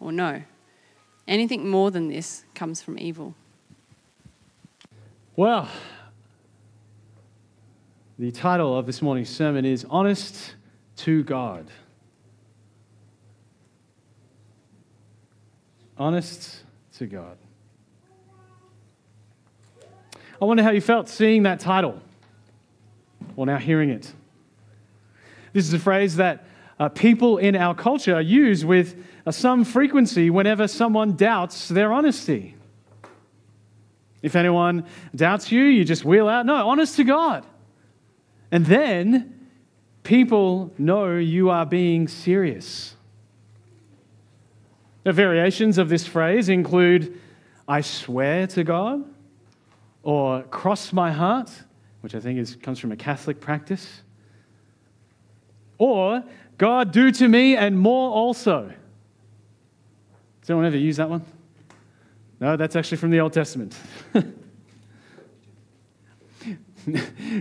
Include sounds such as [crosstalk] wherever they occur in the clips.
or no. Anything more than this comes from evil. Well, the title of this morning's sermon is Honest to God. Honest to God. I wonder how you felt seeing that title or now hearing it. This is a phrase that uh, people in our culture use with some frequency whenever someone doubts their honesty. If anyone doubts you, you just wheel out, no, honest to God. And then people know you are being serious. The variations of this phrase include I swear to God, or cross my heart, which I think is, comes from a Catholic practice, or God do to me and more also. Does anyone ever use that one? No, that's actually from the Old Testament. [laughs]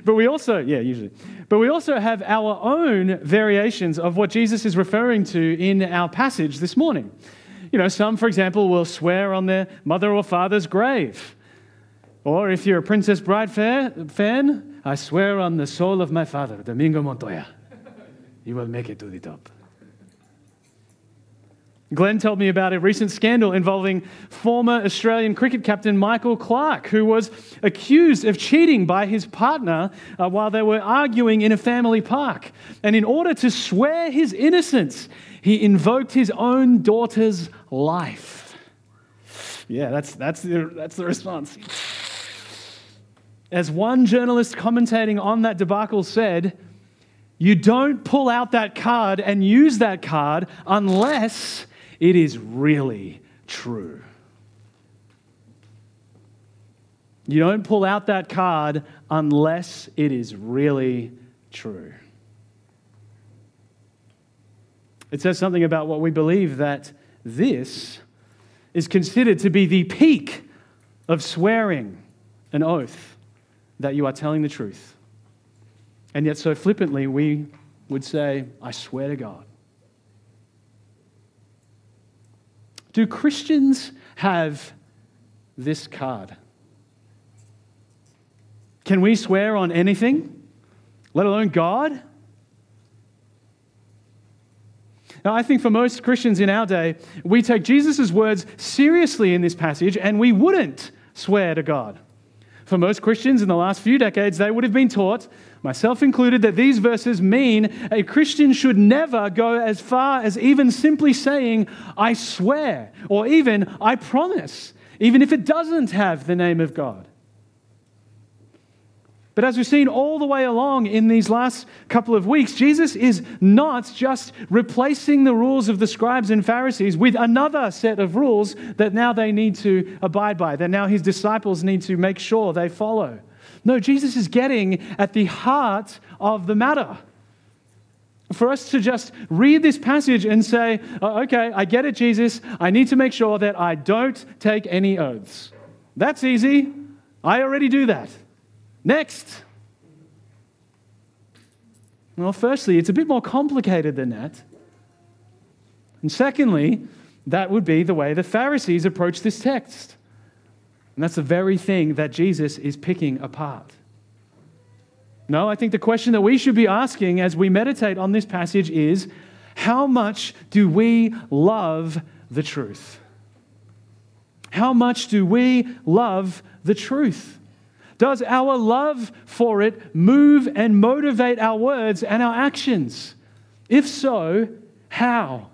but we also, yeah, usually. But we also have our own variations of what Jesus is referring to in our passage this morning. You know, some, for example, will swear on their mother or father's grave. Or if you're a Princess Bride fan, I swear on the soul of my father, Domingo Montoya, you will make it to the top. Glenn told me about a recent scandal involving former Australian cricket captain Michael Clarke, who was accused of cheating by his partner uh, while they were arguing in a family park. And in order to swear his innocence, he invoked his own daughter's life. Yeah, that's, that's, the, that's the response. As one journalist commentating on that debacle said, you don't pull out that card and use that card unless it is really true. You don't pull out that card unless it is really true. It says something about what we believe that this is considered to be the peak of swearing an oath that you are telling the truth. And yet, so flippantly, we would say, I swear to God. Do Christians have this card? Can we swear on anything, let alone God? Now, I think for most Christians in our day, we take Jesus' words seriously in this passage and we wouldn't swear to God. For most Christians in the last few decades, they would have been taught, myself included, that these verses mean a Christian should never go as far as even simply saying, I swear, or even, I promise, even if it doesn't have the name of God. But as we've seen all the way along in these last couple of weeks, Jesus is not just replacing the rules of the scribes and Pharisees with another set of rules that now they need to abide by, that now his disciples need to make sure they follow. No, Jesus is getting at the heart of the matter. For us to just read this passage and say, oh, okay, I get it, Jesus. I need to make sure that I don't take any oaths. That's easy. I already do that. Next. Well, firstly, it's a bit more complicated than that. And secondly, that would be the way the Pharisees approach this text. And that's the very thing that Jesus is picking apart. No, I think the question that we should be asking as we meditate on this passage is how much do we love the truth? How much do we love the truth? Does our love for it move and motivate our words and our actions? If so, how?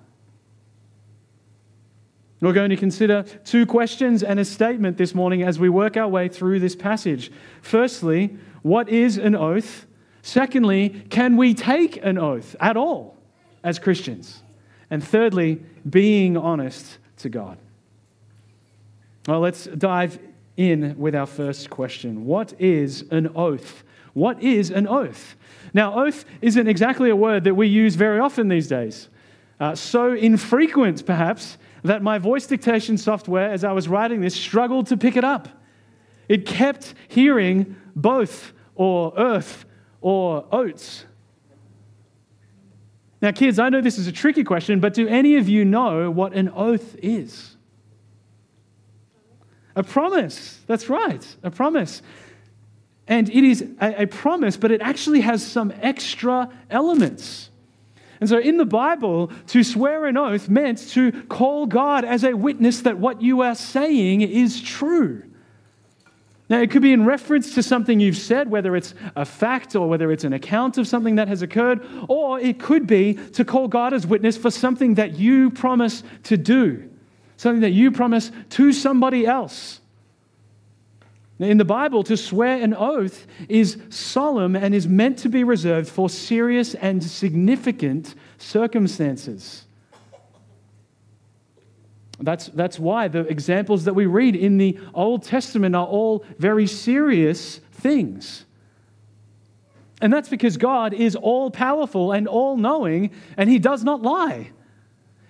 We're going to consider two questions and a statement this morning as we work our way through this passage. Firstly, what is an oath? Secondly, can we take an oath at all as Christians? And thirdly, being honest to God. Well, let's dive in with our first question What is an oath? What is an oath? Now, oath isn't exactly a word that we use very often these days. Uh, so infrequent, perhaps, that my voice dictation software, as I was writing this, struggled to pick it up. It kept hearing both or earth or oats. Now, kids, I know this is a tricky question, but do any of you know what an oath is? A promise. That's right, a promise. And it is a, a, promise, but it actually has some extra elements. And so in the Bible, to swear an oath meant to call God as a witness that what you are saying is true. Now, it could be in reference to something you've said, whether it's a fact or whether it's an account of something that has occurred, or it could be to call God as witness for something that you promise to do, something that you promise to somebody else. In the Bible, to swear an oath is solemn and is meant to be reserved for serious and significant circumstances. That's, that's why the examples that we read in the Old Testament are all very serious things. And that's because God is all powerful and all knowing, and He does not lie.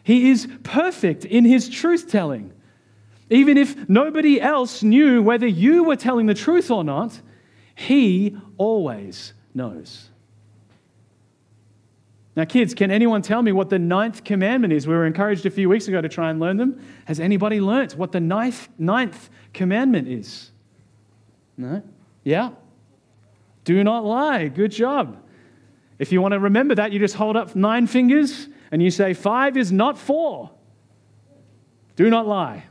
He is perfect in His truth telling. Even if nobody else knew whether you were telling the truth or not, He always knows. Now, kids, can anyone tell me what the ninth commandment is? We were encouraged a few weeks ago to try and learn them. Has anybody learnt what the ninth, ninth commandment is? No? Yeah? Do not lie. Good job. If you want to remember that, you just hold up nine fingers and you say, Five is not four. Do not lie.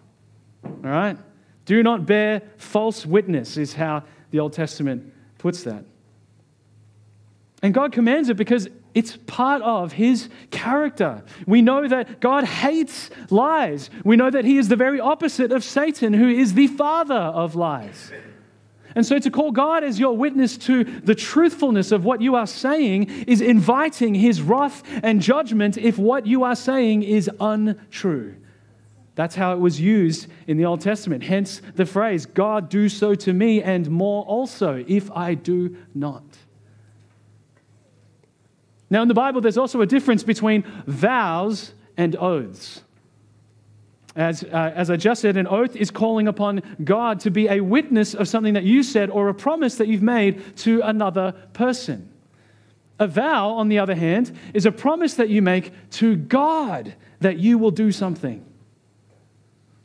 All right? Do not bear false witness, is how the Old Testament puts that. And God commands it because it's part of his character. We know that God hates lies. We know that he is the very opposite of Satan, who is the father of lies. And so to call God as your witness to the truthfulness of what you are saying is inviting his wrath and judgment if what you are saying is untrue. That's how it was used in the Old Testament. Hence the phrase, God do so to me and more also, if I do not. Now, in the Bible, there's also a difference between vows and oaths. As, uh, as I just said, an oath is calling upon God to be a witness of something that you said or a promise that you've made to another person. A vow, on the other hand, is a promise that you make to God that you will do something.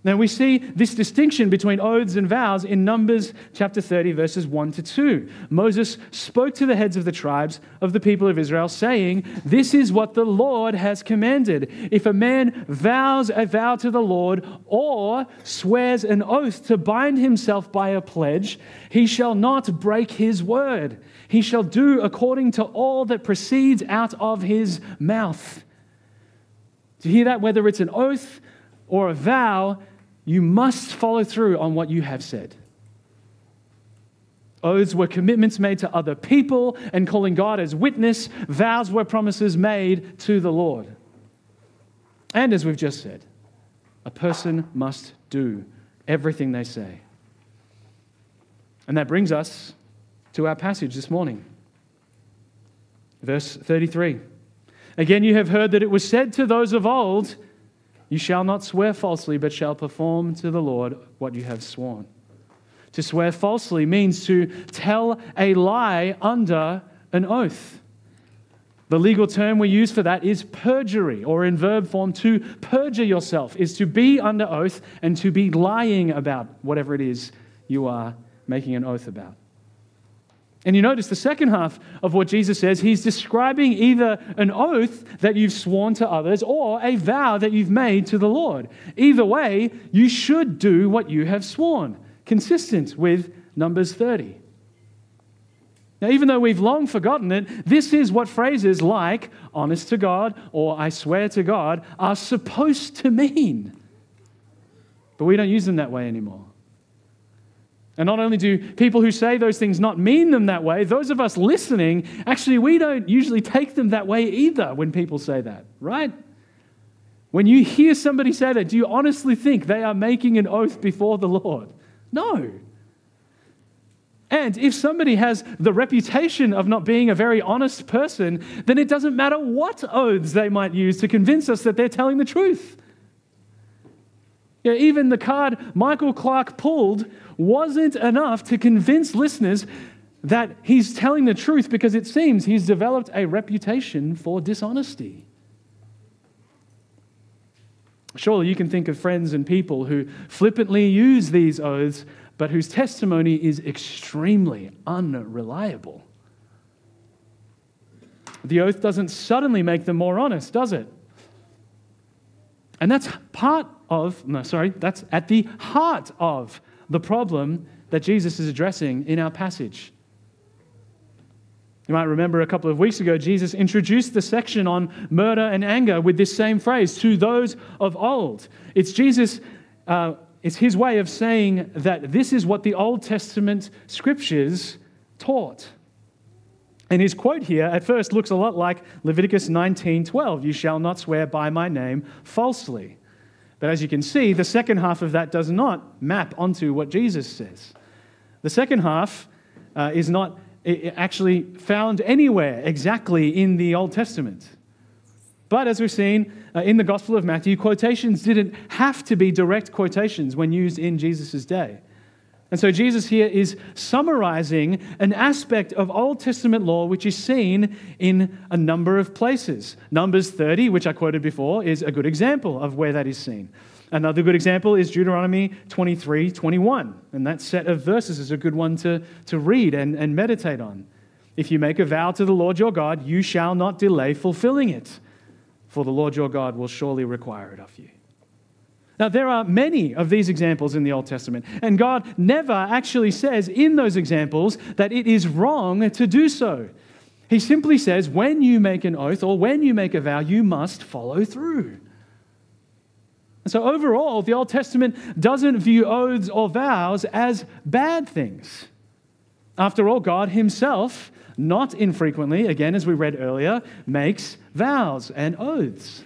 Now we see this distinction between oaths and vows in Numbers chapter 30, verses 1 to 2. Moses spoke to the heads of the tribes of the people of Israel, saying, This is what the Lord has commanded. If a man vows a vow to the Lord or swears an oath to bind himself by a pledge, he shall not break his word. He shall do according to all that proceeds out of his mouth. Do you hear that? Whether it's an oath or a vow, you must follow through on what you have said. Oaths were commitments made to other people and calling God as witness. Vows were promises made to the Lord. And as we've just said, a person must do everything they say. And that brings us to our passage this morning. Verse 33. Again, you have heard that it was said to those of old, you shall not swear falsely, but shall perform to the Lord what you have sworn. To swear falsely means to tell a lie under an oath. The legal term we use for that is perjury, or in verb form, to perjure yourself, is to be under oath and to be lying about whatever it is you are making an oath about. And you notice the second half of what Jesus says, he's describing either an oath that you've sworn to others or a vow that you've made to the Lord. Either way, you should do what you have sworn, consistent with Numbers 30. Now, even though we've long forgotten it, this is what phrases like honest to God or I swear to God are supposed to mean. But we don't use them that way anymore. And not only do people who say those things not mean them that way, those of us listening, actually, we don't usually take them that way either when people say that, right? When you hear somebody say that, do you honestly think they are making an oath before the Lord? No. And if somebody has the reputation of not being a very honest person, then it doesn't matter what oaths they might use to convince us that they're telling the truth. Know, even the card Michael Clarke pulled wasn't enough to convince listeners that he's telling the truth because it seems he's developed a reputation for dishonesty. Surely you can think of friends and people who flippantly use these oaths but whose testimony is extremely unreliable. The oath doesn't suddenly make them more honest, does it? And that's part of, no, sorry, that's at the heart of the problem that Jesus is addressing in our passage. You might remember a couple of weeks ago, Jesus introduced the section on murder and anger with this same phrase to those of old. It's Jesus uh, it's his way of saying that this is what the Old Testament scriptures taught. And his quote here at first looks a lot like Leviticus 19:12, "You shall not swear by my name falsely." But as you can see, the second half of that does not map onto what Jesus says. The second half uh, is not actually found anywhere exactly in the Old Testament. But as we've seen uh, in the Gospel of Matthew, quotations didn't have to be direct quotations when used in Jesus' day. And so Jesus here is summarizing an aspect of Old Testament law which is seen in a number of places. Numbers 30, which I quoted before, is a good example of where that is seen. Another good example is Deuteronomy 23 21. And that set of verses is a good one to, to read and, and meditate on. If you make a vow to the Lord your God, you shall not delay fulfilling it for the Lord your God will surely require it of you. Now, there are many of these examples in the Old Testament, and God never actually says in those examples that it is wrong to do so. He simply says, when you make an oath or when you make a vow, you must follow through. And so, overall, the Old Testament doesn't view oaths or vows as bad things. After all, God Himself not infrequently, again, as we read earlier, makes vows and oaths.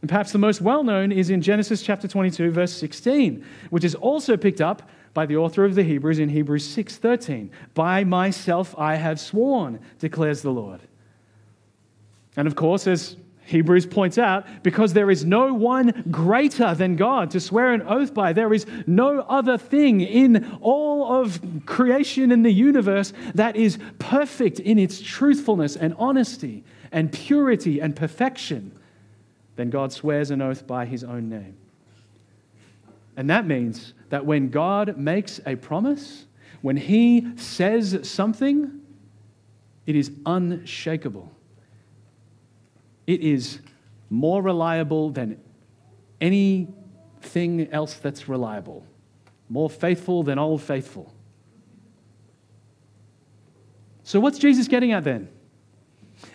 And perhaps the most well known is in Genesis chapter 22, verse 16, which is also picked up by the author of the Hebrews in Hebrews 6:13. By myself I have sworn, declares the Lord. And of course, as Hebrews points out, because there is no one greater than God to swear an oath by. There is no other thing in all of creation in the universe that is perfect in its truthfulness and honesty and purity and perfection than God swears an oath by his own name. And that means that when God makes a promise, when he says something, it is unshakable it is more reliable than anything else that's reliable, more faithful than old faithful. So, what's Jesus getting at then?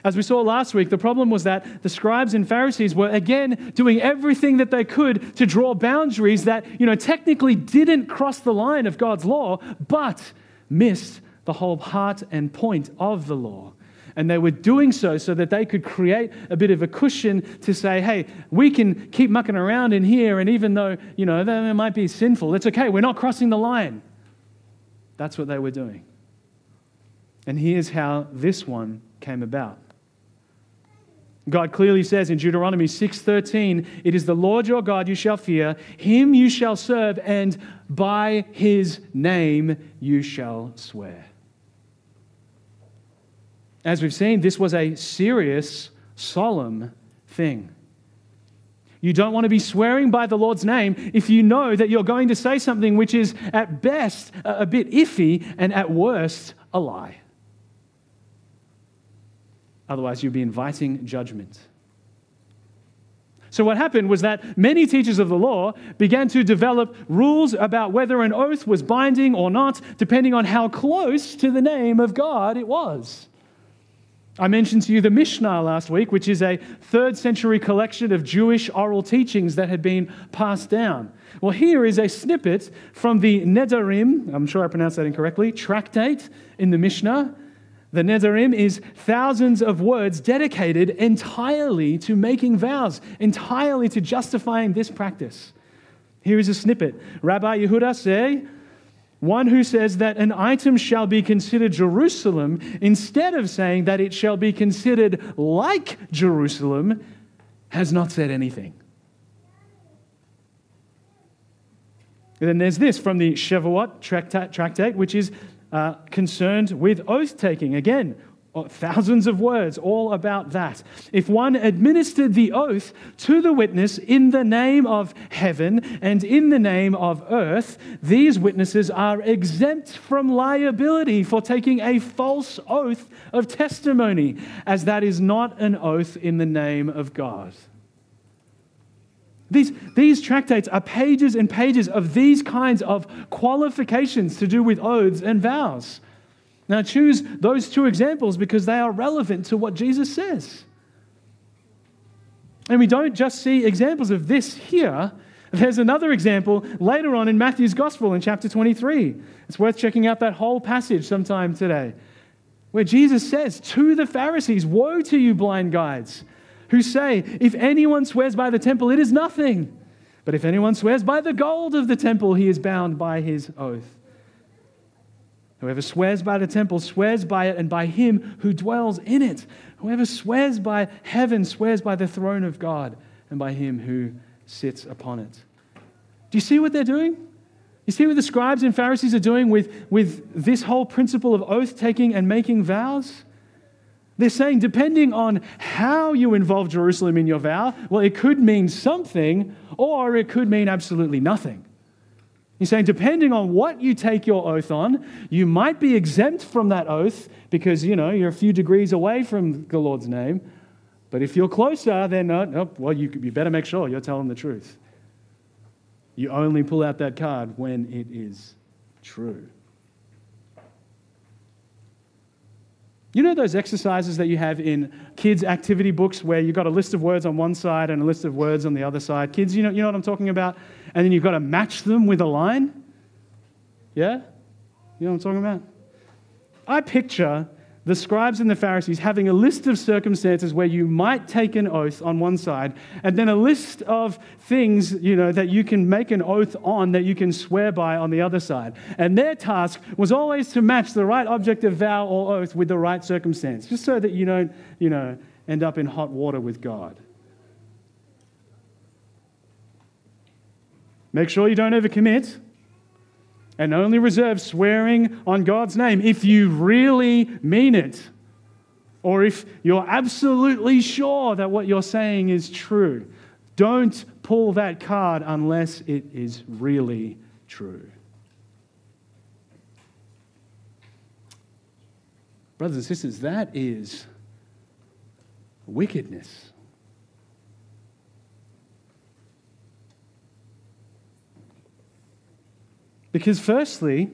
As we saw last week, the problem was that the scribes and Pharisees were again doing everything that they could to draw boundaries that, you know, technically didn't cross the line of God's law, but missed the whole heart and point of the law. And they were doing so so that they could create a bit of a cushion to say, hey, we can keep mucking around in here, and even though, you know, that might be sinful, it's okay, we're not crossing the line. That's what they were doing. And here's how this one came about. God clearly says in Deuteronomy 6:13, "It is the Lord your God you shall fear, him you shall serve, and by his name you shall swear." As we've seen, this was a serious, solemn thing. You don't want to be swearing by the Lord's name if you know that you're going to say something which is at best a bit iffy and at worst a lie. Otherwise, you'd be inviting judgment. So, what happened was that many teachers of the law began to develop rules about whether an oath was binding or not, depending on how close to the name of God it was. I mentioned to you the Mishnah last week, which is a third century collection of Jewish oral teachings that had been passed down. Well, here is a snippet from the Nedarim, I'm sure I pronounced that incorrectly, tractate in the Mishnah The Nedarim is thousands of words dedicated entirely to making vows, entirely to justifying this practice. Here is a snippet. Rabbi Yehuda say, one who says that an item shall be considered Jerusalem, instead of saying that it shall be considered like Jerusalem, has not said anything. And then there's this from the Shavuot tractate, which is uh, concerned with oath taking. Again, thousands of words all about that. If one administered the oath to the witness in the name of heaven and in the name of earth, these witnesses are exempt from liability for taking a false oath of testimony, as that is not an oath in the name of God. These, these tractates are pages and pages of these kinds of qualifications to do with oaths and vows. Now, choose those two examples because they are relevant to what Jesus says. And we don't just see examples of this here. There's another example later on in Matthew's Gospel in chapter 23. It's worth checking out that whole passage sometime today, where Jesus says to the Pharisees, Woe to you, blind guides! Who say, If anyone swears by the temple, it is nothing. But if anyone swears by the gold of the temple, he is bound by his oath. Whoever swears by the temple swears by it and by him who dwells in it. Whoever swears by heaven swears by the throne of God and by him who sits upon it. Do you see what they're doing? You see what the scribes and Pharisees are doing with, with this whole principle of oath taking and making vows? They're saying, depending on how you involve Jerusalem in your vow, well, it could mean something or it could mean absolutely nothing. He's saying, depending on what you take your oath on, you might be exempt from that oath because, you know, you're a few degrees away from the Lord's name. But if you're closer, then, uh, not. oh, well, you, you better make sure you're telling the truth. You only pull out that card when it is true. You know those exercises that you have in kids' activity books where you've got a list of words on one side and a list of words on the other side? Kids, you know, you know what I'm talking about? And then you've got to match them with a line? Yeah? You know what I'm talking about? I picture the scribes and the Pharisees having a list of circumstances where you might take an oath on one side, and then a list of things, you know, that you can make an oath on that you can swear by on the other side. And their task was always to match the right object of vow or oath with the right circumstance, just so that you don't, you know, end up in hot water with God. Make sure you don't overcommit and only reserve swearing on God's name if you really mean it, or if you're absolutely sure that what you're saying is true. Don't pull that card unless it is really true. Brothers and sisters, that is wickedness. Because, firstly,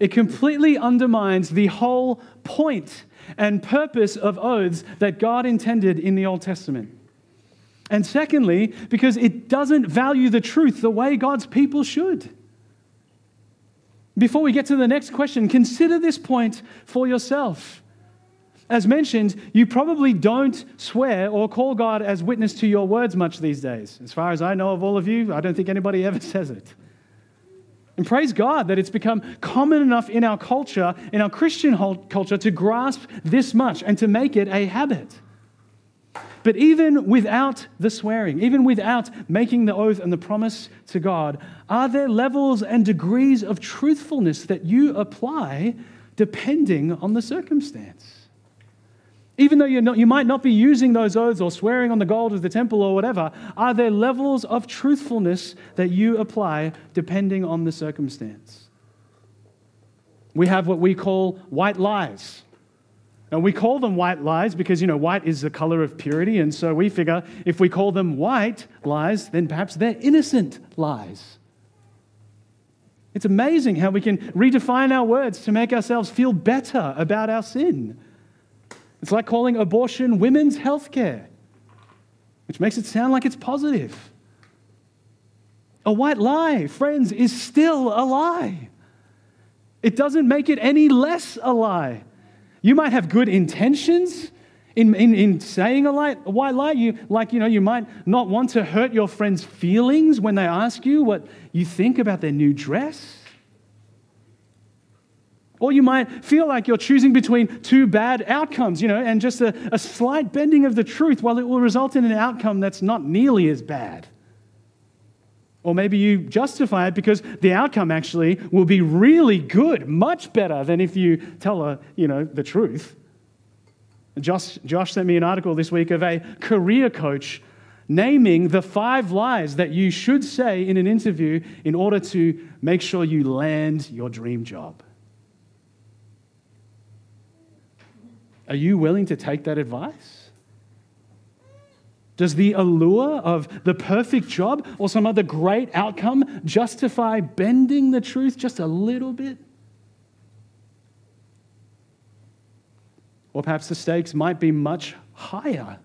it completely undermines the whole point and purpose of oaths that God intended in the Old Testament. And secondly, because it doesn't value the truth the way God's people should. Before we get to the next question, consider this point for yourself. As mentioned, you probably don't swear or call God as witness to your words much these days. As far as I know of all of you, I don't think anybody ever [laughs] says it. And praise God that it's become common enough in our culture, in our Christian culture, to grasp this much and to make it a habit. But even without the swearing, even without making the oath and the promise to God, are there levels and degrees of truthfulness that you apply depending on the circumstance? Even though not, you might not be using those oaths or swearing on the gold of the temple or whatever, are there levels of truthfulness that you apply depending on the circumstance? We have what we call white lies. And we call them white lies because, you know, white is the color of purity. And so we figure if we call them white lies, then perhaps they're innocent lies. It's amazing how we can redefine our words to make ourselves feel better about our sin. It's like calling abortion women's health care, which makes it sound like it's positive. A white lie, friends, is still a lie. It doesn't make it any less a lie. You might have good intentions in, in, in saying a, lie, a white lie. You, like, you know, you might not want to hurt your friend's feelings when they ask you what you think about their new dress. Or you might feel like you're choosing between two bad outcomes, you know, and just a, a slight bending of the truth, while it will result in an outcome that's not nearly as bad. Or maybe you justify it because the outcome actually will be really good, much better than if you tell her, you know, the truth. Josh, Josh sent me an article this week of a career coach naming the five lies that you should say in an interview in order to make sure you land your dream job. Are you willing to take that advice? Does the allure of the perfect job or some other great outcome justify bending the truth just a little bit? Or perhaps the stakes might be much higher.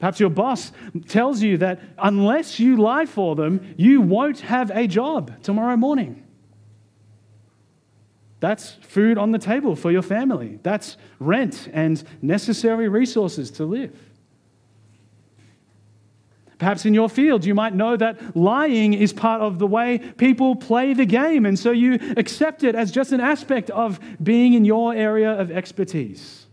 Perhaps your boss tells you that unless you lie for them, you won't have a job tomorrow morning. That's food on the table for your family. That's rent and necessary resources to live. Perhaps in your field, you might know that lying is part of the way people play the game, and so you accept it as just an aspect of being in your area of expertise.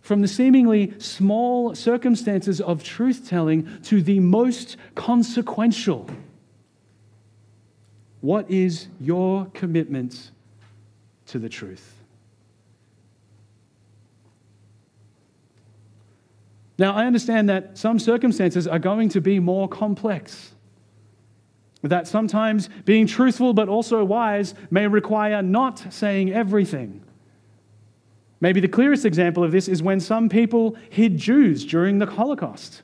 From the seemingly small circumstances of truth telling to the most consequential what is your commitment to the truth? Now, I understand that some circumstances are going to be more complex. That sometimes being truthful but also wise may require not saying everything. Maybe the clearest example of this is when some people hid Jews during the Holocaust,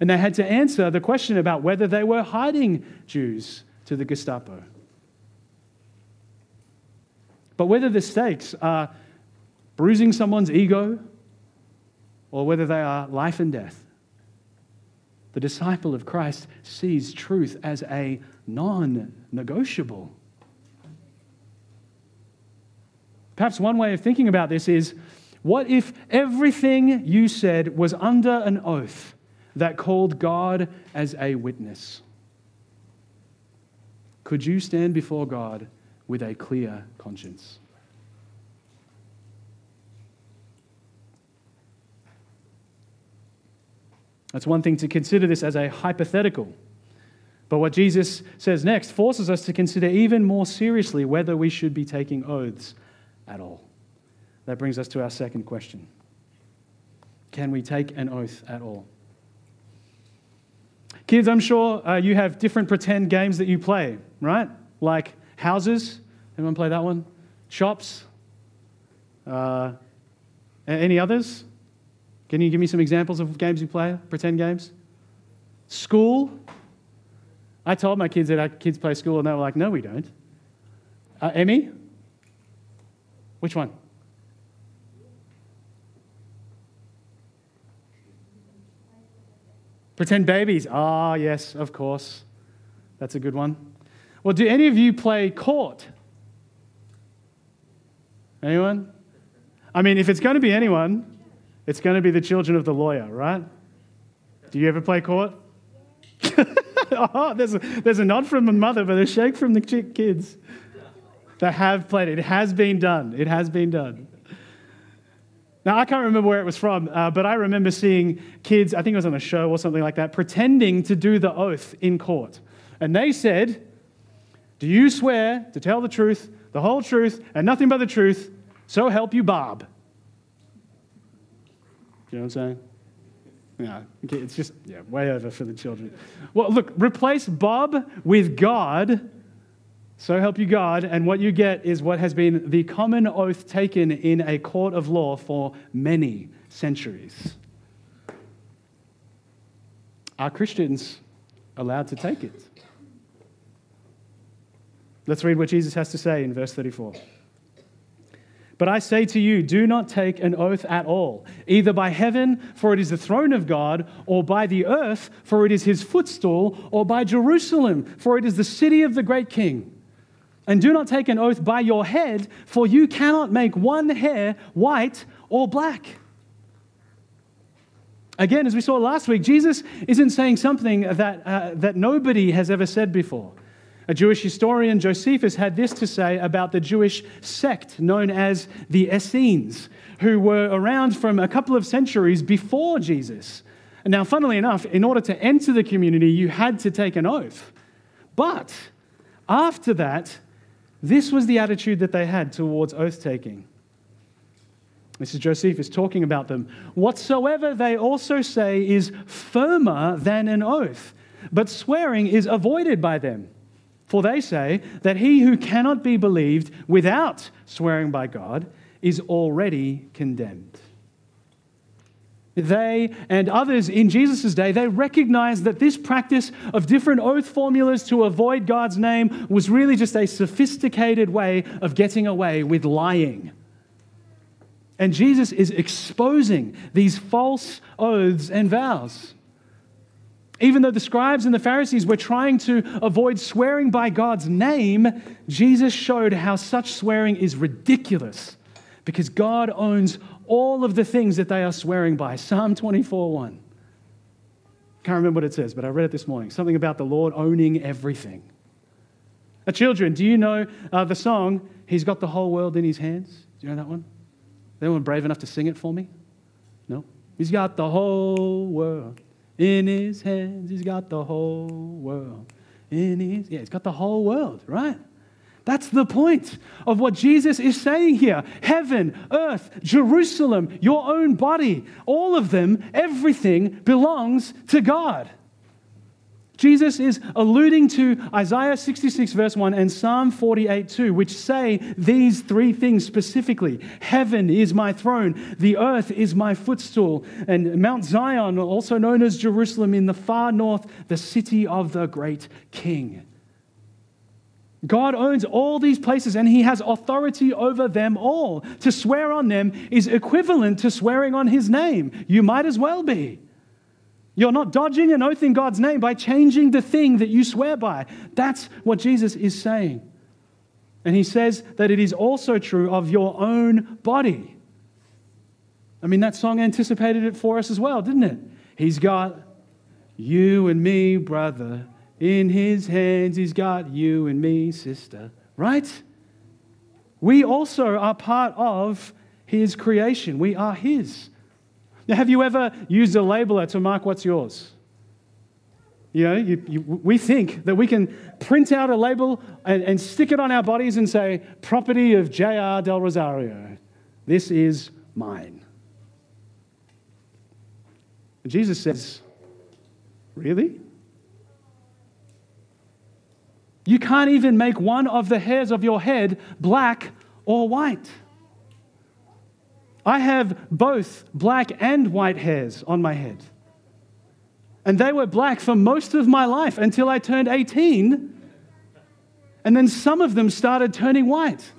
and they had to answer the question about whether they were hiding Jews to the Gestapo. But whether the stakes are bruising someone's ego or whether they are life and death, the disciple of Christ sees truth as a non negotiable. Perhaps one way of thinking about this is what if everything you said was under an oath that called God as a witness? Could you stand before God with a clear conscience. That's one thing to consider this as a hypothetical. But what Jesus says next forces us to consider even more seriously whether we should be taking oaths at all. That brings us to our second question Can we take an oath at all? Kids, I'm sure uh, you have different pretend games that you play, right? Like Houses. Anyone play that one? Shops. Uh, any others? Can you give me some examples of games you play? Pretend games? School. I told my kids that our kids play school, and they were like, no, we don't. Uh, Emmy? Which one? Pretend babies. Ah, yes, of course. That's a good one. Well, do any of you play court? Anyone? I mean, if it's going to be anyone, it's going to be the children of the lawyer, right? Do you ever play court? [laughs] oh, there's a, there's a nod from the mother, but a shake from the kids that have played it. It has been done. It has been done. Now, I can't remember where it was from, uh, but I remember seeing kids, I think it was on a show or something like that, pretending to do the oath in court. And they said, do you swear to tell the truth, the whole truth, and nothing but the truth, so help you Bob? You know what I'm saying? Yeah, it's just, yeah, way over for the children. Well, look, replace Bob with God, so help you God, and what you get is what has been the common oath taken in a court of law for many centuries. Are Christians allowed to take it? Let's read what Jesus has to say in verse 34. But I say to you, do not take an oath at all, either by heaven, for it is the throne of God, or by the earth, for it is his footstool, or by Jerusalem, for it is the city of the great king. And do not take an oath by your head, for you cannot make one hair white or black. Again, as we saw last week, Jesus isn't saying something that, uh, that nobody has ever said before. A Jewish historian, Josephus, had this to say about the Jewish sect known as the Essenes, who were around from a couple of centuries before Jesus. Now, funnily enough, in order to enter the community, you had to take an oath. But after that, this was the attitude that they had towards oath taking. This is Josephus talking about them. Whatsoever they also say is firmer than an oath, but swearing is avoided by them. For they say that he who cannot be believed without swearing by God is already condemned. They and others in Jesus' day, they recognized that this practice of different oath formulas to avoid God's name was really just a sophisticated way of getting away with lying. And Jesus is exposing these false oaths and vows. Even though the scribes and the Pharisees were trying to avoid swearing by God's name, Jesus showed how such swearing is ridiculous because God owns all of the things that they are swearing by. Psalm 24 1. Can't remember what it says, but I read it this morning. Something about the Lord owning everything. Now, children, do you know uh, the song, He's Got the Whole World in His Hands? Do you know that one? Anyone brave enough to sing it for me? No? He's got the whole world in His hands. He's got the whole world in His. Yeah, He's got the whole world, right? That's the point of what Jesus is saying here. Heaven, earth, Jerusalem, your own body, all of them, everything belongs to God. Jesus is alluding to Isaiah 66, verse 1, and Psalm 48, 2, which say these three things specifically Heaven is my throne, the earth is my footstool, and Mount Zion, also known as Jerusalem in the far north, the city of the great king. God owns all these places and he has authority over them all. To swear on them is equivalent to swearing on his name. You might as well be. You're not dodging an oath in God's name by changing the thing that you swear by. That's what Jesus is saying. And he says that it is also true of your own body. I mean, that song anticipated it for us as well, didn't it? He's got you and me, brother. In his hands, he's got you and me, sister. Right? We also are part of his creation. We are his. Now, have you ever used a labeler to mark what's yours? You know, you, you, we think that we can print out a label and, and stick it on our bodies and say, property of J.R. Del Rosario. This is mine. Jesus says, Really? You can't even make one of the hairs of your head black or white. I have both black and white hairs on my head. And they were black for most of my life until I turned 18. And then some of them started turning white.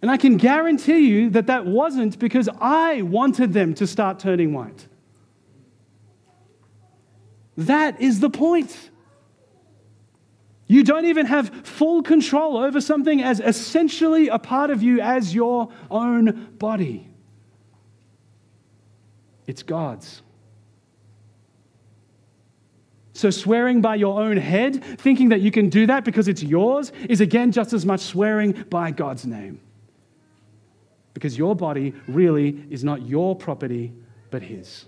And I can guarantee you that that wasn't because I wanted them to start turning white. That is the point. You don't even have full control over something as essentially a part of you as your own body. It's God's. So, swearing by your own head, thinking that you can do that because it's yours, is again just as much swearing by God's name. Because your body really is not your property, but His.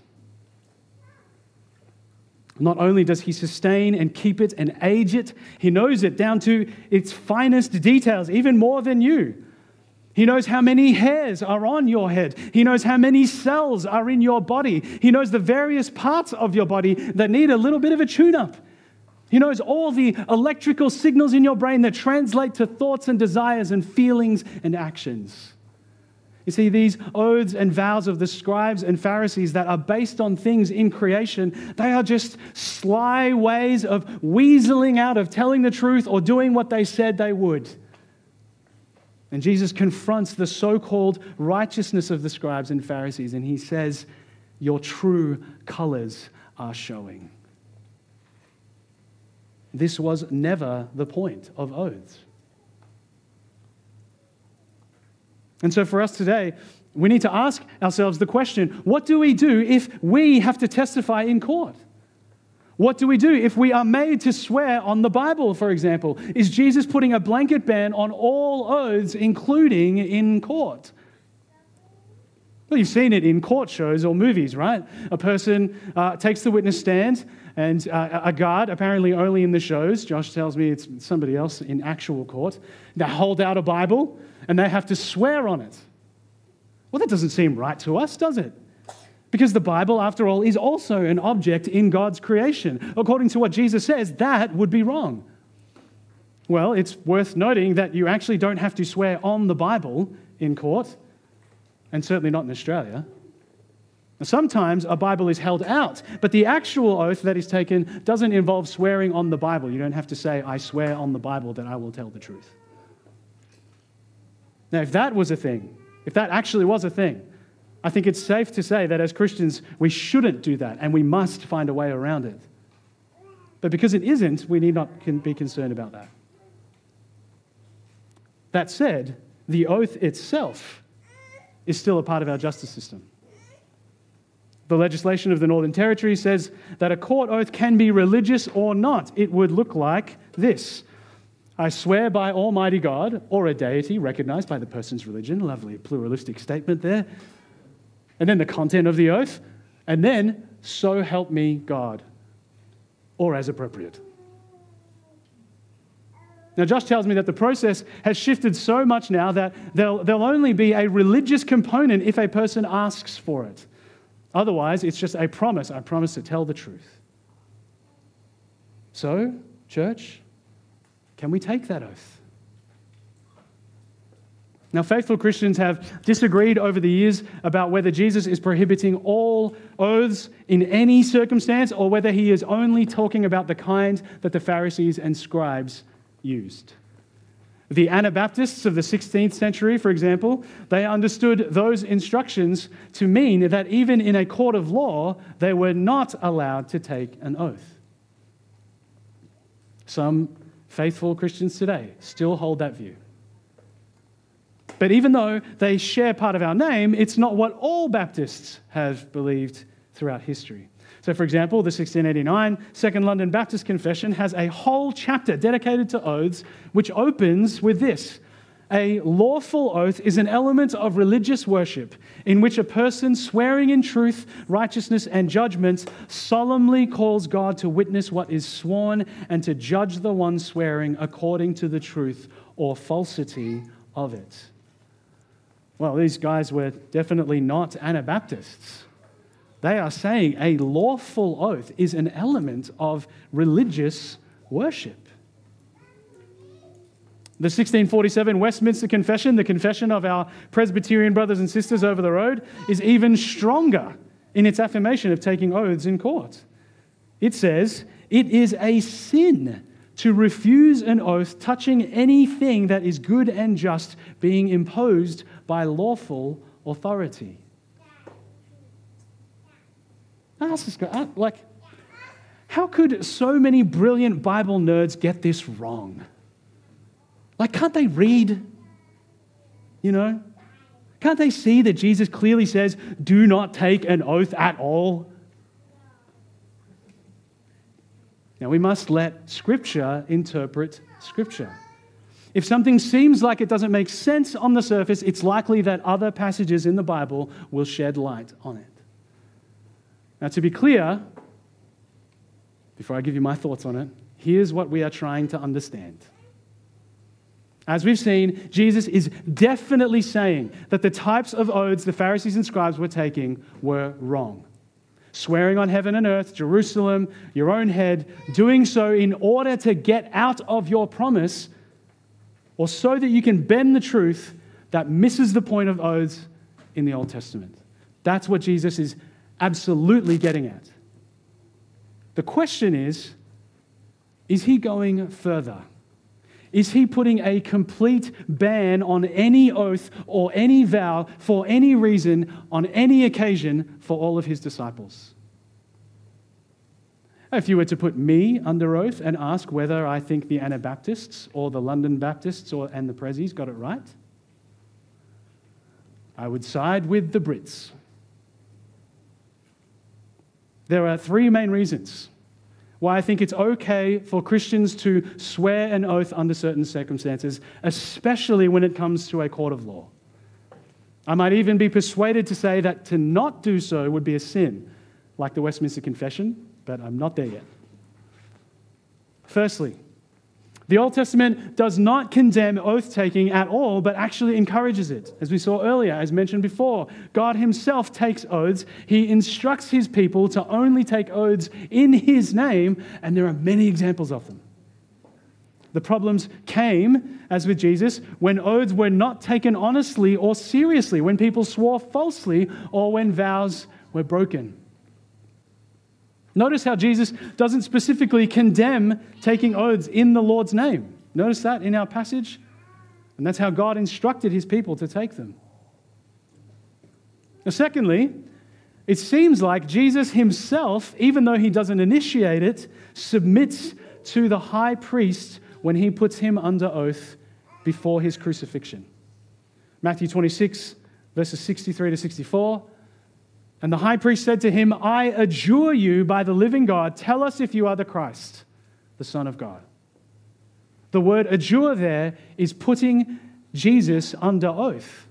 Not only does he sustain and keep it and age it, he knows it down to its finest details, even more than you. He knows how many hairs are on your head. He knows how many cells are in your body. He knows the various parts of your body that need a little bit of a tune up. He knows all the electrical signals in your brain that translate to thoughts and desires and feelings and actions. You see, these oaths and vows of the scribes and Pharisees that are based on things in creation, they are just sly ways of weaseling out of telling the truth or doing what they said they would. And Jesus confronts the so called righteousness of the scribes and Pharisees, and he says, Your true colors are showing. This was never the point of oaths. And so for us today, we need to ask ourselves the question what do we do if we have to testify in court? What do we do if we are made to swear on the Bible, for example? Is Jesus putting a blanket ban on all oaths, including in court? Well, you've seen it in court shows or movies, right? A person uh, takes the witness stand, and uh, a guard, apparently only in the shows, Josh tells me it's somebody else in actual court, they hold out a Bible and they have to swear on it. Well, that doesn't seem right to us, does it? Because the Bible, after all, is also an object in God's creation. According to what Jesus says, that would be wrong. Well, it's worth noting that you actually don't have to swear on the Bible in court, and certainly not in Australia. Sometimes a Bible is held out, but the actual oath that is taken doesn't involve swearing on the Bible. You don't have to say, I swear on the Bible that I will tell the truth. Now, if that was a thing, if that actually was a thing, I think it's safe to say that as Christians, we shouldn't do that and we must find a way around it. But because it isn't, we need not be concerned about that. That said, the oath itself is still a part of our justice system. The legislation of the Northern Territory says that a court oath can be religious or not. It would look like this I swear by Almighty God or a deity recognized by the person's religion. Lovely pluralistic statement there and then the content of the oath, and then, so help me God, or as appropriate. Now, Josh tells me that the process has shifted so much now that there'll, there'll only be a religious component if a person asks for it. Otherwise, it's just a promise. I promise to tell the truth. So, church, can we take that oath? Now, faithful Christians have disagreed over the years about whether Jesus is prohibiting all oaths in any circumstance or whether he is only talking about the kind that the Pharisees and scribes used. The Anabaptists of the 16th century, for example, they understood those instructions to mean that even in a court of law, they were not allowed to take an oath. Some faithful Christians today still hold that view. But even though they share part of our name, it's not what all Baptists have believed throughout history. So, for example, the 1689 Second London Baptist Confession has a whole chapter dedicated to oaths, which opens with this A lawful oath is an element of religious worship in which a person swearing in truth, righteousness, and judgment solemnly calls God to witness what is sworn and to judge the one swearing according to the truth or falsity of it. Well, these guys were definitely not Anabaptists. They are saying a lawful oath is an element of religious worship. The 1647 Westminster Confession, the confession of our Presbyterian brothers and sisters over the road, is even stronger in its affirmation of taking oaths in court. It says, It is a sin to refuse an oath touching anything that is good and just being imposed by lawful authority. I ask this guy, uh, like, how could so many brilliant Bible nerds get this wrong? Like, can't they read? You know? Can't they see that Jesus clearly says, do not take an oath at all? Now, we must let Scripture interpret Scripture. If something seems like it doesn't make sense on the surface, it's likely that other passages in the Bible will shed light on it. Now, to be clear, before I give you my thoughts on it, here's what we are trying to understand. As we've seen, Jesus is definitely saying that the types of oaths the Pharisees and scribes were taking were wrong. Swearing on heaven and earth, Jerusalem, your own head, doing so in order to get out of your promise or so that you can bend the truth that misses the point of oaths in the Old Testament. That's what Jesus is absolutely getting at. The question is is he going further? Is he putting a complete ban on any oath or any vow for any reason on any occasion for all of his disciples? If you were to put me under oath and ask whether I think the Anabaptists or the London Baptists or, and the Prezzies got it right, I would side with the Brits. There are three main reasons why I think it's okay for Christians to swear an oath under certain circumstances, especially when it comes to a court of law. I might even be persuaded to say that to not do so would be a sin, like the Westminster Confession, but I'm not there yet. Firstly, the Old Testament does not condemn oath taking at all, but actually encourages it. As we saw earlier, as mentioned before, God Himself takes oaths. He instructs His people to only take oaths in His name, and there are many examples of them. The problems came, as with Jesus, when oaths were not taken honestly or seriously, when people swore falsely, or when vows were broken. Notice how Jesus doesn't specifically condemn taking oaths in the Lord's name. Notice that in our passage. And that's how God instructed his people to take them. Now, secondly, it seems like Jesus himself, even though he doesn't initiate it, submits to the high priest when he puts him under oath before his crucifixion. Matthew 26, verses 63 to 64. And the high priest said to him, I adjure you by the living God, tell us if you are the Christ, the Son of God. The word adjure there is putting Jesus under oath.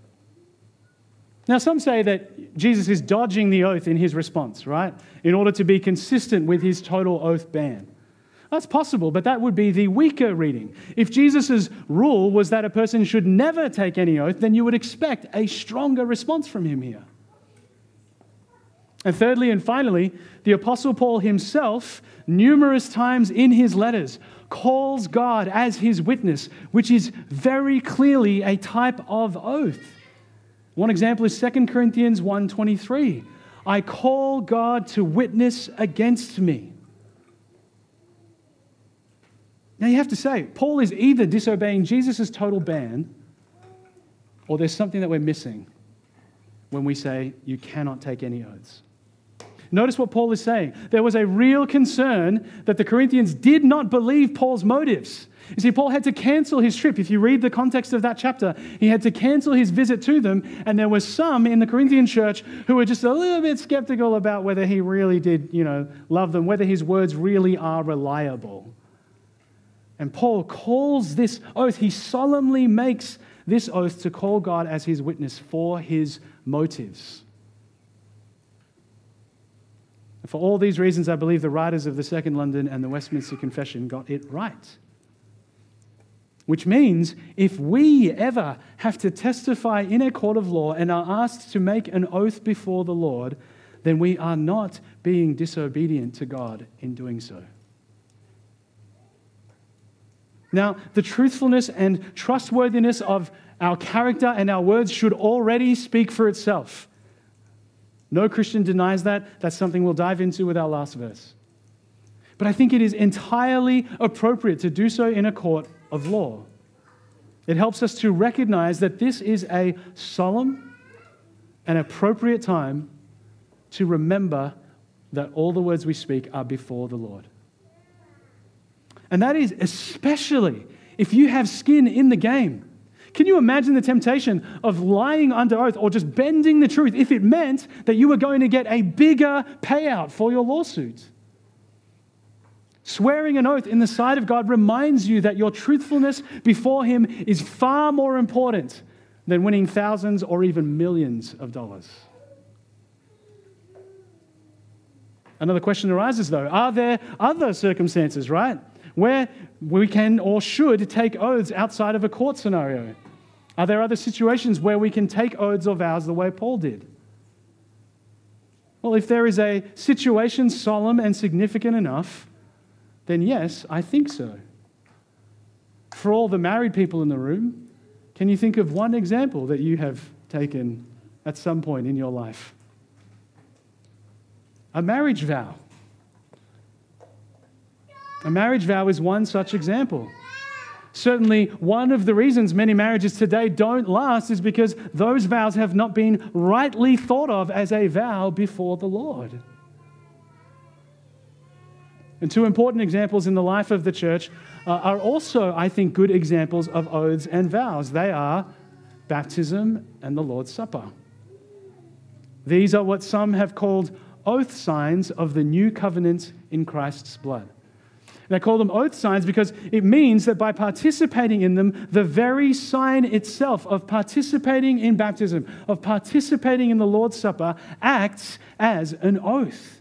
Now, some say that Jesus is dodging the oath in his response, right? In order to be consistent with his total oath ban. That's possible, but that would be the weaker reading. If Jesus' rule was that a person should never take any oath, then you would expect a stronger response from him here. And thirdly and finally, the Apostle Paul himself, numerous times in his letters, calls God as his witness, which is very clearly a type of oath. One example is 2 Corinthians 1:23. I call God to witness against me. Now you have to say, Paul is either disobeying Jesus' total ban, or there's something that we're missing when we say you cannot take any oaths. Notice what Paul is saying. There was a real concern that the Corinthians did not believe Paul's motives. You see, Paul had to cancel his trip. If you read the context of that chapter, he had to cancel his visit to them. And there were some in the Corinthian church who were just a little bit skeptical about whether he really did, you know, love them, whether his words really are reliable. And Paul calls this oath, he solemnly makes this oath to call God as his witness for his motives. And for all these reasons, I believe the writers of the Second London and the Westminster Confession got it right. Which means if we ever have to testify in a court of law and are asked to make an oath before the Lord, then we are not being disobedient to God in doing so. Now, the truthfulness and trustworthiness of our character and our words should already speak for itself. No Christian denies that. That's something we'll dive into with our last verse. But I think it is entirely appropriate to do so in a court of law. It helps us to recognize that this is a solemn and appropriate time to remember that all the words we speak are before the Lord. And that is especially if you have skin in the game. Can you imagine the temptation of lying under oath or just bending the truth if it meant that you were going to get a bigger payout for your lawsuit? Swearing an oath in the sight of God reminds you that your truthfulness before Him is far more important than winning thousands or even millions of dollars. Another question arises though are there other circumstances, right, where we can or should take oaths outside of a court scenario? Are there other situations where we can take oaths or vows the way Paul did? Well, if there is a situation solemn and significant enough, then yes, I think so. For all the married people in the room, can you think of one example that you have taken at some point in your life? A marriage vow. A marriage vow is one such example. Certainly, one of the reasons many marriages today don't last is because those vows have not been rightly thought of as a vow before the Lord. And two important examples in the life of the church uh, are also, I think, good examples of oaths and vows. They are baptism and the Lord's Supper. These are what some have called oath signs of the new covenant in Christ's blood. They call them oath signs because it means that by participating in them, the very sign itself of participating in baptism, of participating in the Lord's Supper, acts as an oath.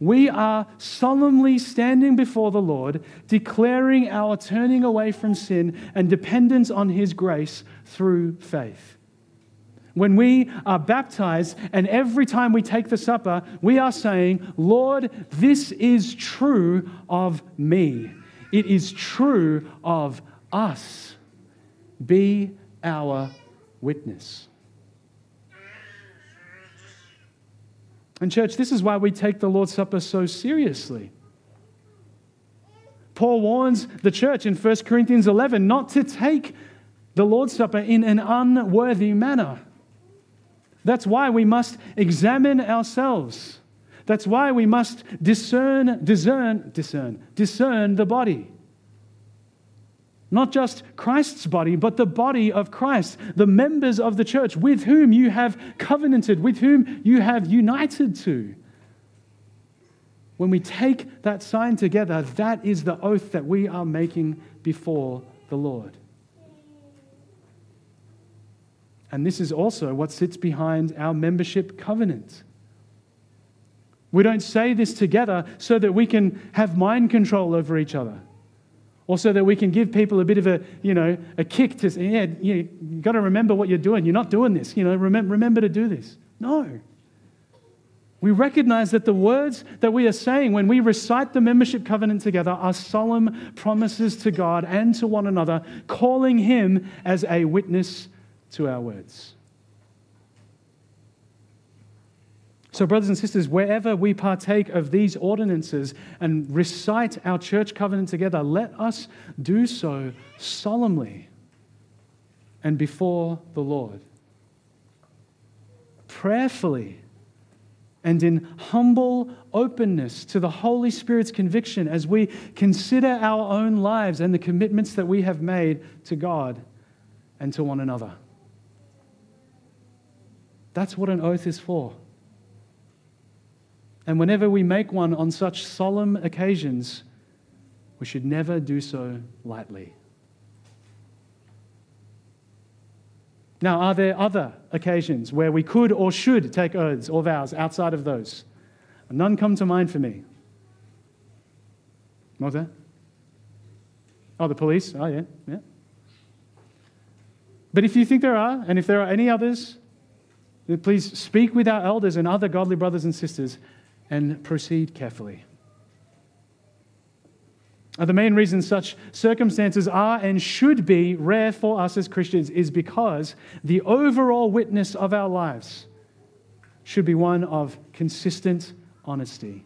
We are solemnly standing before the Lord, declaring our turning away from sin and dependence on His grace through faith. When we are baptized and every time we take the supper, we are saying, Lord, this is true of me. It is true of us. Be our witness. And, church, this is why we take the Lord's Supper so seriously. Paul warns the church in 1 Corinthians 11 not to take the Lord's Supper in an unworthy manner. That's why we must examine ourselves. That's why we must discern, discern, discern, discern the body. Not just Christ's body, but the body of Christ, the members of the church with whom you have covenanted, with whom you have united to. When we take that sign together, that is the oath that we are making before the Lord. And this is also what sits behind our membership covenant. We don't say this together so that we can have mind control over each other or so that we can give people a bit of a, you know, a kick to say, yeah, you got to remember what you're doing. You're not doing this. You know, remember, remember to do this. No. We recognize that the words that we are saying when we recite the membership covenant together are solemn promises to God and to one another, calling Him as a witness to our words. So, brothers and sisters, wherever we partake of these ordinances and recite our church covenant together, let us do so solemnly and before the Lord. Prayerfully and in humble openness to the Holy Spirit's conviction as we consider our own lives and the commitments that we have made to God and to one another. That's what an oath is for. And whenever we make one on such solemn occasions, we should never do so lightly. Now, are there other occasions where we could or should take oaths or vows outside of those? None come to mind for me. What's that? Oh, the police? Oh, yeah, yeah. But if you think there are, and if there are any others, Please speak with our elders and other godly brothers and sisters and proceed carefully. The main reason such circumstances are and should be rare for us as Christians is because the overall witness of our lives should be one of consistent honesty.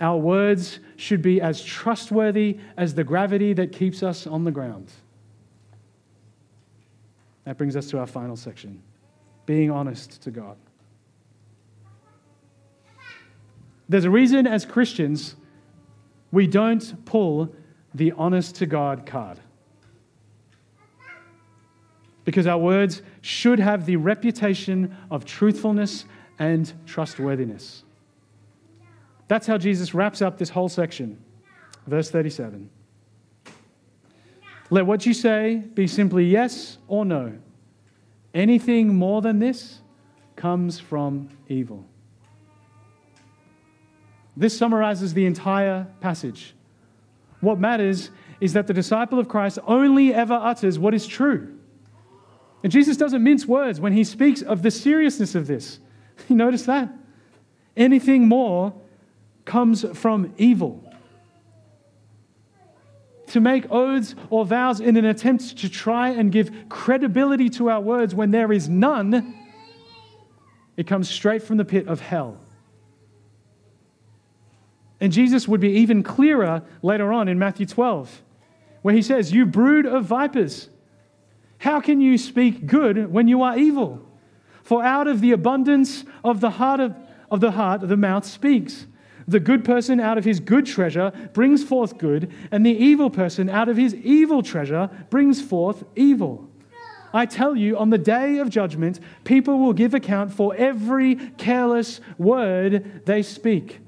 Our words should be as trustworthy as the gravity that keeps us on the ground. That brings us to our final section being honest to God. There's a reason as Christians we don't pull the honest to God card. Because our words should have the reputation of truthfulness and trustworthiness. That's how Jesus wraps up this whole section. Verse 37. Let what you say be simply yes or no Anything more than this comes from evil. This summarizes the entire passage. What matters is that the disciple of Christ only ever utters what is true. And Jesus doesn't mince words when he speaks of the seriousness of this. [laughs] You notice that? Anything more comes from evil to make oaths or vows in an attempt to try and give credibility to our words when there is none, it comes straight from the pit of hell. And Jesus would be even clearer later on in Matthew 12, where he says, You brood of vipers, how can you speak good when you are evil? For out of the abundance of the heart of, of the heart the mouth speaks. The good person out of his good treasure brings forth good, and the evil person out of his evil treasure brings forth evil. I tell you, on the day of judgment, people will give account for every careless word they speak.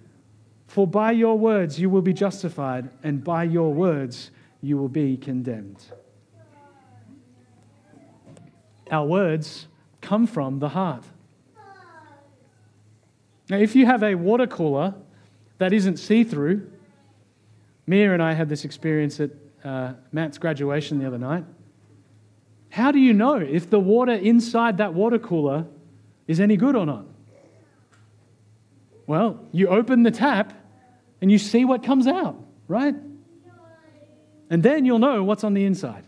For by your words you will be justified, and by your words you will be condemned. Our words come from the heart. Now, if you have a water cooler that isn't see through, Mia and I had this experience at uh, Matt's graduation the other night. How do you know if the water inside that water cooler is any good or not? Well, you open the tap and you see what comes out, right? And then you'll know what's on the inside.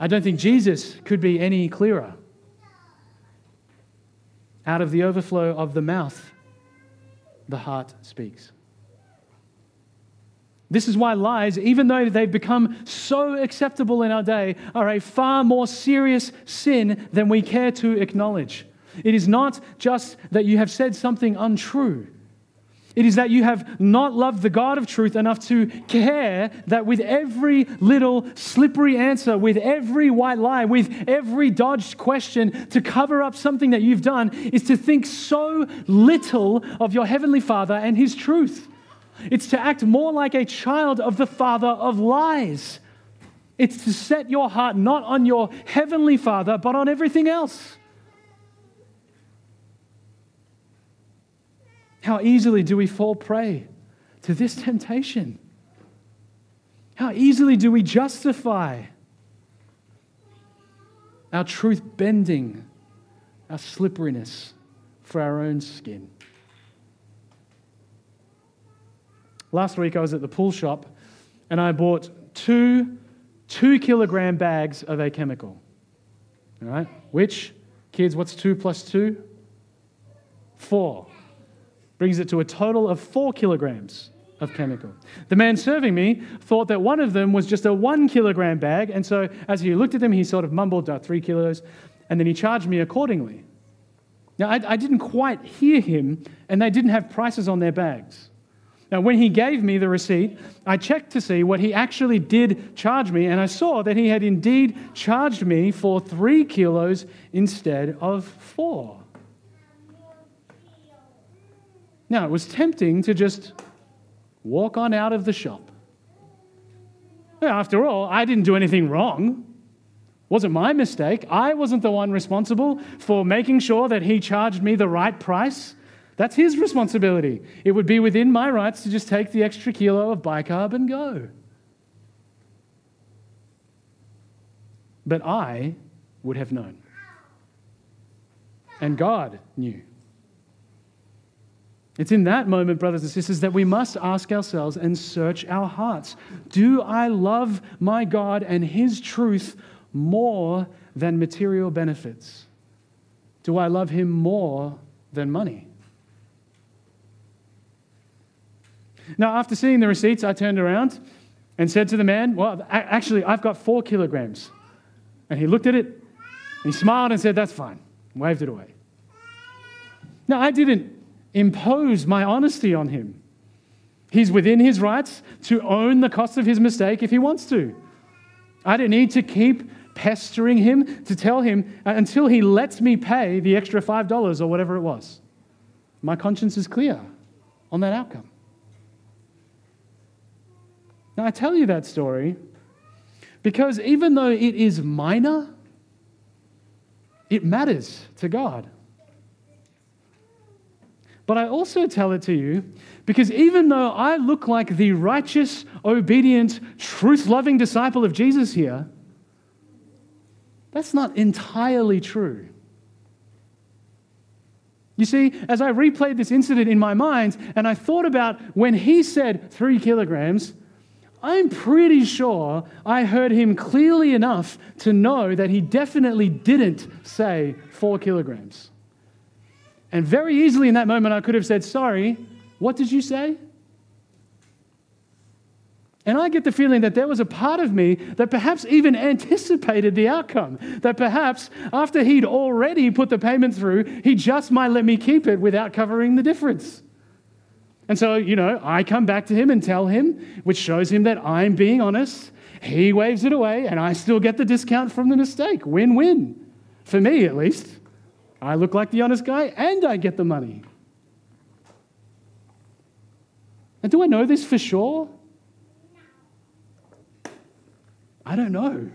I don't think Jesus could be any clearer. Out of the overflow of the mouth, the heart speaks. This is why lies, even though they've become so acceptable in our day, are a far more serious sin than we care to acknowledge. It is not just that you have said something untrue. It is that you have not loved the God of truth enough to care that with every little slippery answer, with every white lie, with every dodged question to cover up something that you've done, is to think so little of your Heavenly Father and His truth. It's to act more like a child of the Father of lies. It's to set your heart not on your Heavenly Father, but on everything else. How easily do we fall prey to this temptation? How easily do we justify our truth bending, our slipperiness for our own skin? Last week I was at the pool shop and I bought two two kilogram bags of a chemical. All right? Which, kids, what's two plus two? Four brings it to a total of four kilograms of chemical. The man serving me thought that one of them was just a one kilogram bag, and so as he looked at them, he sort of mumbled, three kilos, and then he charged me accordingly. Now, I, I didn't quite hear him, and they didn't have prices on their bags. Now, when he gave me the receipt, I checked to see what he actually did charge me, and I saw that he had indeed charged me for three kilos instead of four. Now, it was tempting to just walk on out of the shop. After all, I didn't do anything wrong. It wasn't my mistake. I wasn't the one responsible for making sure that he charged me the right price. That's his responsibility. It would be within my rights to just take the extra kilo of bicarb and go. But I would have known. And God knew. It's in that moment, brothers and sisters, that we must ask ourselves and search our hearts. Do I love my God and His truth more than material benefits? Do I love Him more than money? Now, after seeing the receipts, I turned around and said to the man, Well, actually, I've got four kilograms. And he looked at it, he smiled and said, That's fine, waved it away. Now, I didn't impose my honesty on him. He's within his rights to own the cost of his mistake if he wants to. I don't need to keep pestering him to tell him uh, until he lets me pay the extra $5 or whatever it was. My conscience is clear on that outcome. Now, I tell you that story because even though it is minor, it matters to God. But I also tell it to you because even though I look like the righteous, obedient, truth loving disciple of Jesus here, that's not entirely true. You see, as I replayed this incident in my mind and I thought about when he said three kilograms, I'm pretty sure I heard him clearly enough to know that he definitely didn't say four kilograms. And very easily in that moment, I could have said, Sorry, what did you say? And I get the feeling that there was a part of me that perhaps even anticipated the outcome. That perhaps after he'd already put the payment through, he just might let me keep it without covering the difference. And so, you know, I come back to him and tell him, which shows him that I'm being honest. he waves it away, and I still get the discount from the mistake. Win win. For me, at least. I look like the honest guy, and I get the money. And do I know this for sure? I don't know.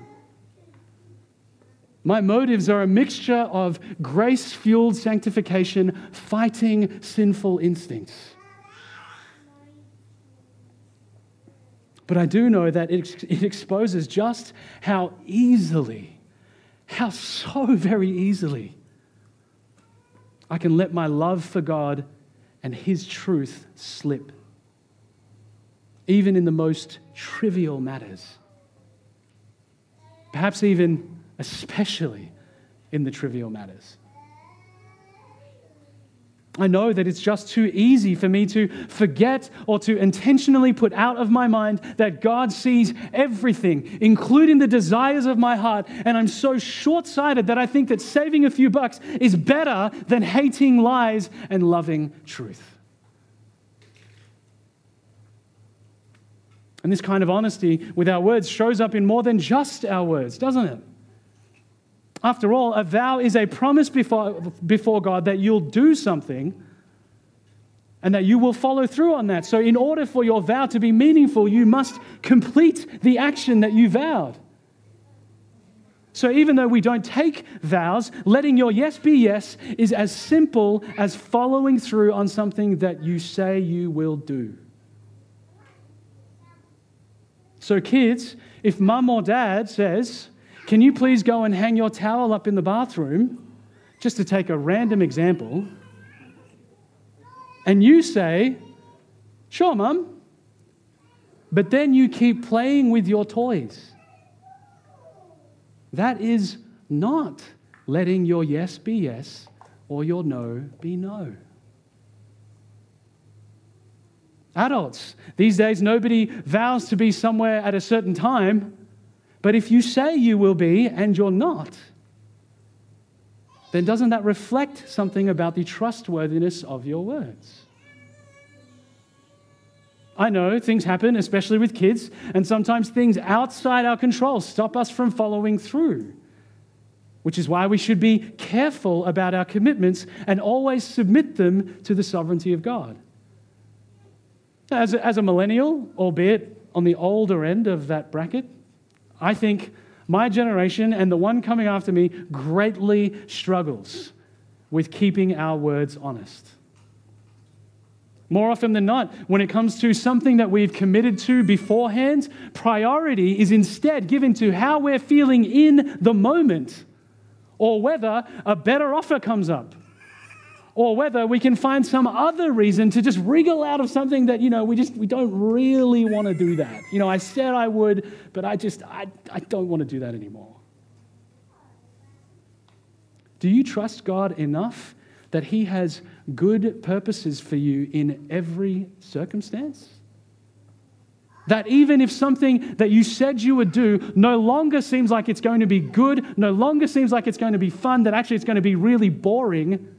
My motives are a mixture of grace fueled sanctification fighting sinful instincts. But I do know that it, it exposes just how easily, how so very easily, I can let my love for God and His truth slip, even in the most trivial matters. Perhaps even especially in the trivial matters. I know that it's just too easy for me to forget or to intentionally put out of my mind that God sees everything, including the desires of my heart. And I'm so short sighted that I think that saving a few bucks is better than hating lies and loving truth. And this kind of honesty with our words shows up in more than just our words, doesn't it? After all, a vow is a promise before, before God that you'll do something and that you will follow through on that. So, in order for your vow to be meaningful, you must complete the action that you vowed. So, even though we don't take vows, letting your yes be yes is as simple as following through on something that you say you will do. So, kids, if mum or dad says, Can you please go and hang your towel up in the bathroom? Just to take a random example. And you say, Sure, mum. But then you keep playing with your toys. That is not letting your yes be yes or your no be no. Adults, these days nobody vows to be somewhere at a certain time, but if you say you will be and you're not, then doesn't that reflect something about the trustworthiness of your words? I know things happen, especially with kids, and sometimes things outside our control stop us from following through, which is why we should be careful about our commitments and always submit them to the sovereignty of God. As a, as a millennial, albeit on the older end of that bracket, I think my generation and the one coming after me greatly struggles with keeping our words honest. More often than not, when it comes to something that we've committed to beforehand, priority is instead given to how we're feeling in the moment or whether a better offer comes up or whether we can find some other reason to just wriggle out of something that you know we just we don't really want to do that. You know i said i would but i just i, I don't want to do that anymore. Do you trust god enough that he has good purposes for you in every circumstance? That even if something that you said you would do no longer seems like it's going to be good, no longer seems like it's going to be fun, that actually it's going to be really boring,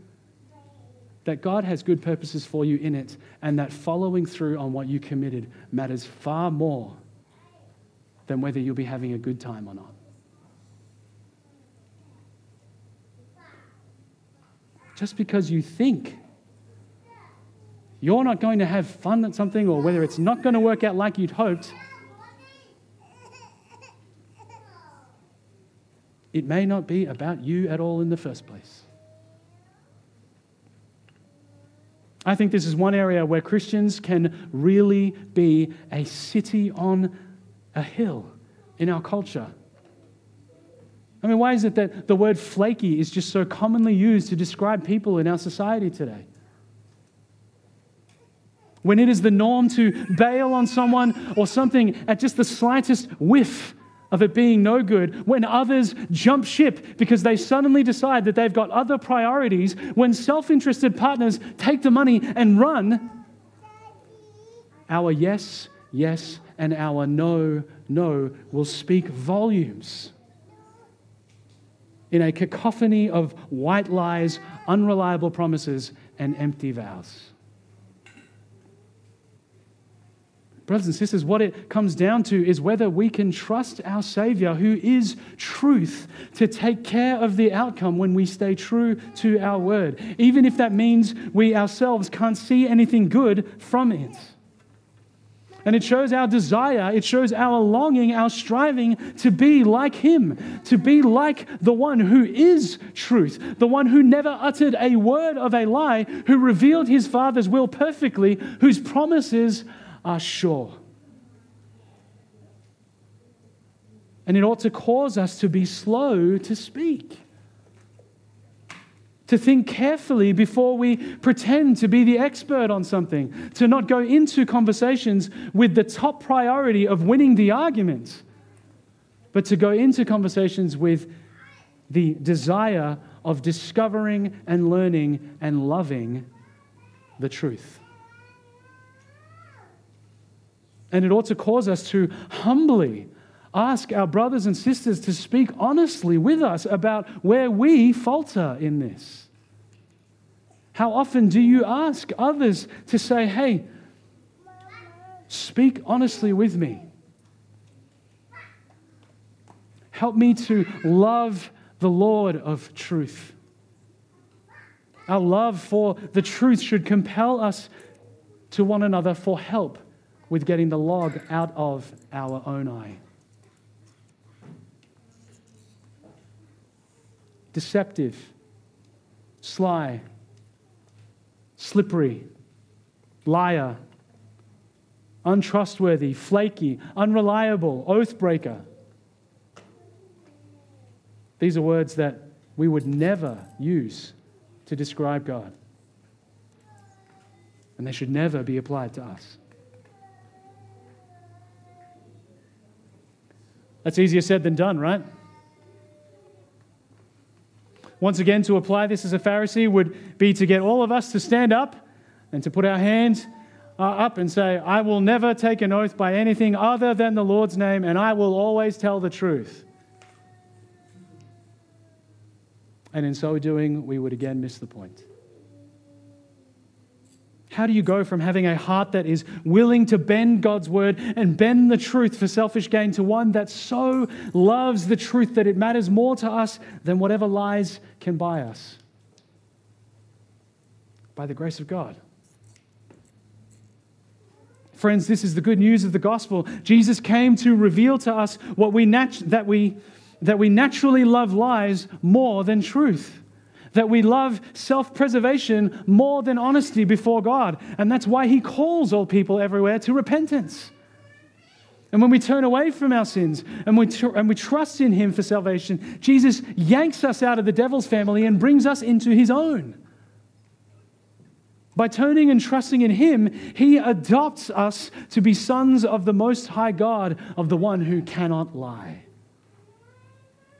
that God has good purposes for you in it, and that following through on what you committed matters far more than whether you'll be having a good time or not. Just because you think you're not going to have fun at something or whether it's not going to work out like you'd hoped, it may not be about you at all in the first place. I think this is one area where Christians can really be a city on a hill in our culture. I mean, why is it that the word flaky is just so commonly used to describe people in our society today? When it is the norm to bail on someone or something at just the slightest whiff of it being no good, when others jump ship because they suddenly decide that they've got other priorities, when self interested partners take the money and run, our yes, yes, and our no, no will speak volumes in a cacophony of white lies, unreliable promises, and empty vows. Brothers and sisters, what it comes down to is whether we can trust our Savior, who is truth, to take care of the outcome when we stay true to our word, even if that means we ourselves can't see anything good from it. And it shows our desire, it shows our longing, our striving to be like Him, to be like the one who is truth, the one who never uttered a word of a lie, who revealed His Father's will perfectly, whose promises are sure. And it ought to cause us to be slow to speak to think carefully before we pretend to be the expert on something, to not go into conversations with the top priority of winning the argument, but to go into conversations with the desire of discovering and learning and loving the truth. And it ought to cause us to humbly ask our brothers and sisters to speak honestly with us about where we falter in this. How often do you ask others to say, hey, speak honestly with me? Help me to love the Lord of truth. Our love for the truth should compel us to one another for help with getting the log out of our own eye. deceptive, sly, slippery, liar, untrustworthy, flaky, unreliable, oath breaker. These are words that we would never use to describe God. And they should never be applied to us. That's easier said than done, right? Once again, to apply this as a Pharisee would be to get all of us to stand up and to put our hands uh, up and say, I will never take an oath by anything other than the Lord's name, and I will always tell the truth. And in so doing, we would again miss the point. How do you go from having a heart that is willing to bend God's word and bend the truth for selfish gain to one that so loves the truth that it matters more to us than whatever lies can buy us? By the grace of God. Friends, this is the good news of the gospel. Jesus came to reveal to us what we that, we, that we naturally love lies more than truth that we love self preservation more than honesty before God. And that's why He calls all people everywhere to repentance. And when we turn away from our sins and we, tr- and we trust in Him for salvation, Jesus yanks us out of the devil's family and brings us into His own. By turning and trusting in Him, He adopts us to be sons of the Most High God, of the one who cannot lie.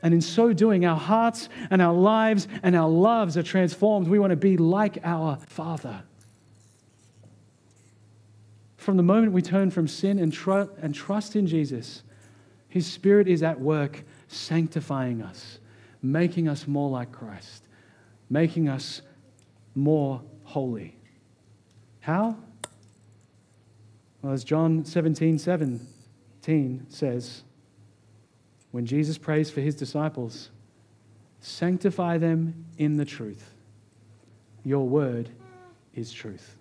And in so doing, our hearts and our lives and our loves are transformed. We want to be like our Father. From the moment we turn from sin and, tr- and trust in Jesus, His Spirit is at work sanctifying us, making us more like Christ, making us more holy. How? Well, as John 17 17 says, when Jesus prays for his disciples, sanctify them in the truth. Your word is truth.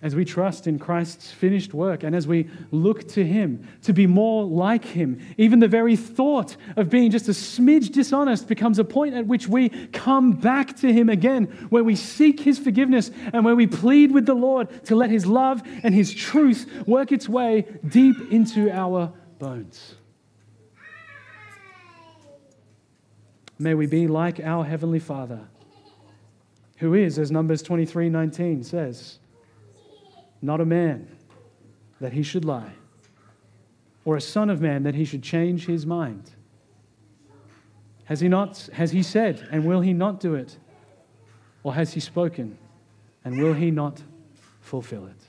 As we trust in Christ's finished work and as we look to Him to be more like Him, even the very thought of being just a smidge dishonest becomes a point at which we come back to Him again, where we seek His forgiveness and where we plead with the Lord to let His love and His truth work its way deep into our bones. May we be like our Heavenly Father, who is, as Numbers 23 19 says, not a man that he should lie, or a son of man that he should change his mind. Has he not has he said and will he not do it? Or has he spoken and will he not fulfill it?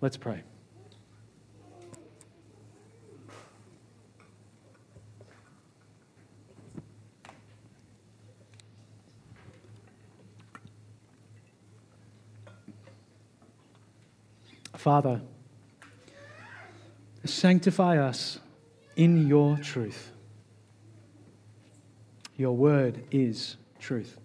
Let's pray. Father, sanctify us in your truth. Your word is truth.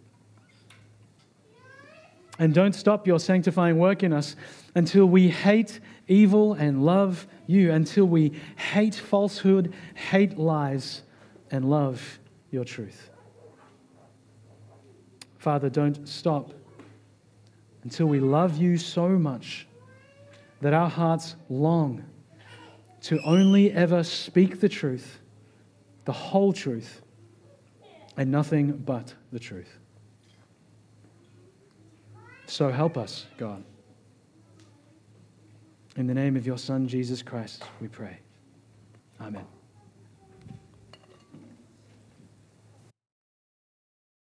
And don't stop your sanctifying work in us until we hate evil and love you, until we hate falsehood, hate lies, and love your truth. Father, don't stop until we love you so much that our hearts long to only ever speak the truth, the whole truth, and nothing but the truth. So help us, God. In the name of your Son, Jesus Christ, we pray. Amen.